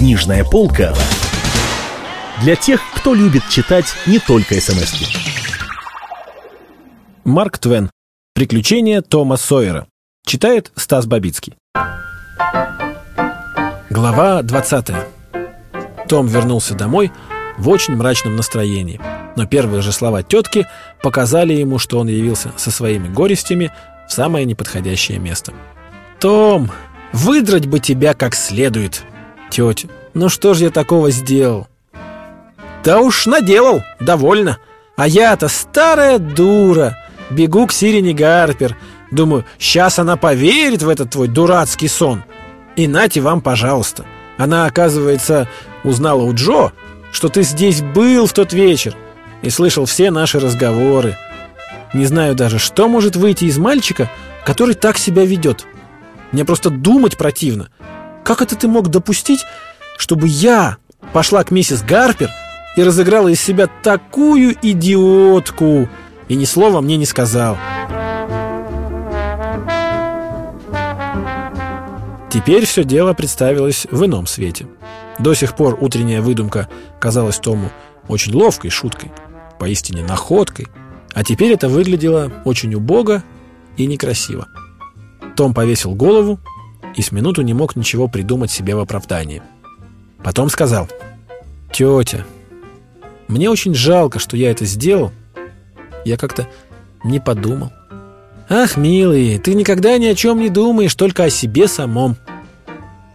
Книжная полка для тех, кто любит читать не только смс -ки. Марк Твен. Приключения Тома Сойера. Читает Стас Бабицкий. Глава 20. Том вернулся домой в очень мрачном настроении. Но первые же слова тетки показали ему, что он явился со своими горестями в самое неподходящее место. «Том, выдрать бы тебя как следует!» «Тетя, ну что ж я такого сделал?» «Да уж наделал, довольно. А я-то старая дура. Бегу к Сирине Гарпер. Думаю, сейчас она поверит в этот твой дурацкий сон. И нате вам, пожалуйста. Она, оказывается, узнала у Джо, что ты здесь был в тот вечер и слышал все наши разговоры. Не знаю даже, что может выйти из мальчика, который так себя ведет. Мне просто думать противно. Как это ты мог допустить, чтобы я пошла к миссис Гарпер и разыграла из себя такую идиотку и ни слова мне не сказал?» Теперь все дело представилось в ином свете. До сих пор утренняя выдумка казалась Тому очень ловкой шуткой, поистине находкой, а теперь это выглядело очень убого и некрасиво. Том повесил голову и с минуту не мог ничего придумать себе в оправдании. Потом сказал, «Тетя, мне очень жалко, что я это сделал. Я как-то не подумал. Ах, милый, ты никогда ни о чем не думаешь, только о себе самом.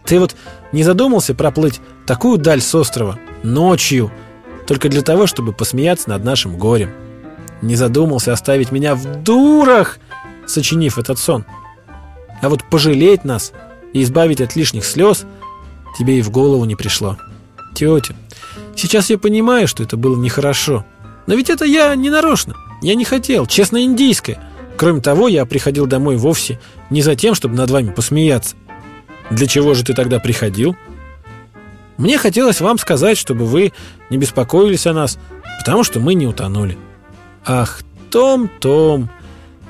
Ты вот не задумался проплыть такую даль с острова ночью, только для того, чтобы посмеяться над нашим горем? Не задумался оставить меня в дурах, сочинив этот сон? А вот пожалеть нас и избавить от лишних слез тебе и в голову не пришло. Тетя, сейчас я понимаю, что это было нехорошо. Но ведь это я не нарочно. Я не хотел, честно индийское. Кроме того, я приходил домой вовсе не за тем, чтобы над вами посмеяться. Для чего же ты тогда приходил? Мне хотелось вам сказать, чтобы вы не беспокоились о нас, потому что мы не утонули. Ах, Том, Том,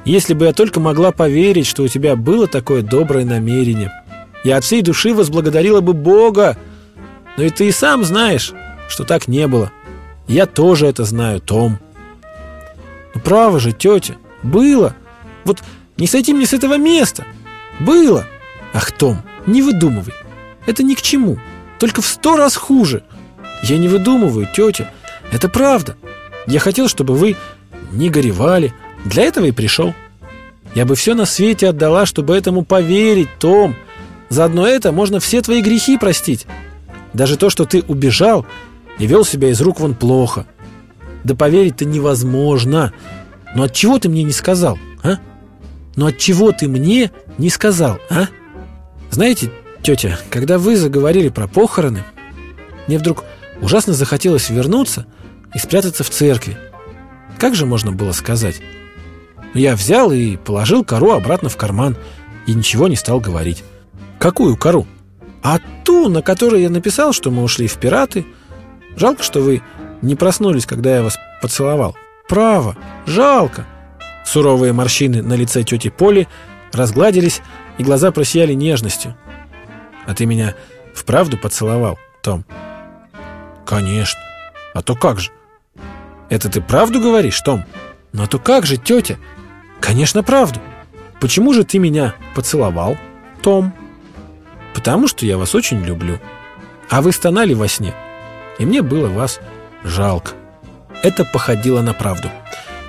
если бы я только могла поверить, что у тебя было такое доброе намерение. Я от всей души возблагодарила бы Бога. Но и ты и сам знаешь, что так не было. Я тоже это знаю, Том. Ну, право же, тетя, было. Вот не сойти мне с этого места. Было. Ах, Том, не выдумывай. Это ни к чему. Только в сто раз хуже. Я не выдумываю, тетя. Это правда. Я хотел, чтобы вы не горевали. Для этого и пришел. Я бы все на свете отдала, чтобы этому поверить, Том. Заодно это можно все твои грехи простить. Даже то, что ты убежал и вел себя из рук вон плохо. Да поверить-то невозможно. Но от чего ты мне не сказал, а? Но от чего ты мне не сказал, а? Знаете, тетя, когда вы заговорили про похороны, мне вдруг ужасно захотелось вернуться и спрятаться в церкви. Как же можно было сказать? Я взял и положил кору обратно в карман и ничего не стал говорить. Какую кору? А ту, на которой я написал, что мы ушли в пираты. Жалко, что вы не проснулись, когда я вас поцеловал. Право, жалко. Суровые морщины на лице тети Поли разгладились, и глаза просияли нежностью. А ты меня вправду поцеловал, Том? Конечно. А то как же? Это ты правду говоришь, Том? Ну а то как же, тетя? Конечно, правду. Почему же ты меня поцеловал, Том? Потому что я вас очень люблю. А вы стонали во сне, и мне было вас жалко. Это походило на правду.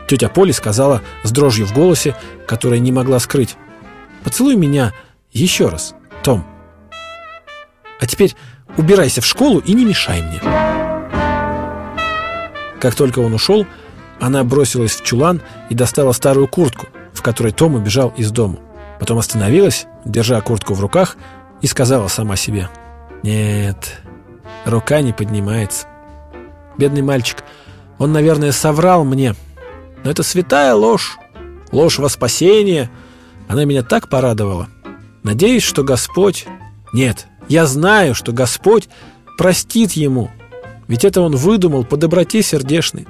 Тетя Поли сказала с дрожью в голосе, которая не могла скрыть. «Поцелуй меня еще раз, Том. А теперь убирайся в школу и не мешай мне». Как только он ушел, она бросилась в чулан и достала старую куртку, в которой Том убежал из дома. Потом остановилась, держа куртку в руках, и сказала сама себе. «Нет, рука не поднимается. Бедный мальчик, он, наверное, соврал мне. Но это святая ложь, ложь во спасение. Она меня так порадовала. Надеюсь, что Господь... Нет, я знаю, что Господь простит ему. Ведь это он выдумал по доброте сердечной.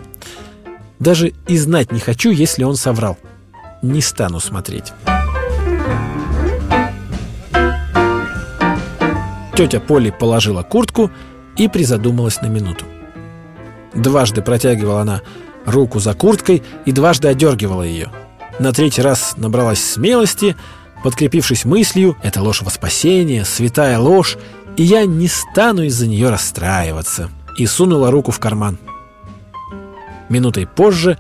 Даже и знать не хочу, если он соврал. Не стану смотреть. Тетя Поли положила куртку и призадумалась на минуту. Дважды протягивала она руку за курткой и дважды одергивала ее. На третий раз набралась смелости, подкрепившись мыслью «это ложь во спасение, святая ложь, и я не стану из-за нее расстраиваться», и сунула руку в карман. Минутой позже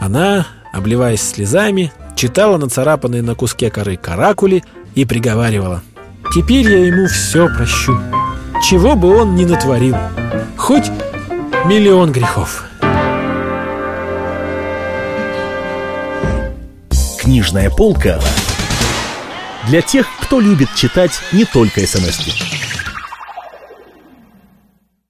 она, обливаясь слезами, читала нацарапанные на куске коры каракули и приговаривала «Теперь я ему все прощу, чего бы он ни натворил, хоть миллион грехов». Книжная полка для тех, кто любит читать не только смс -ки.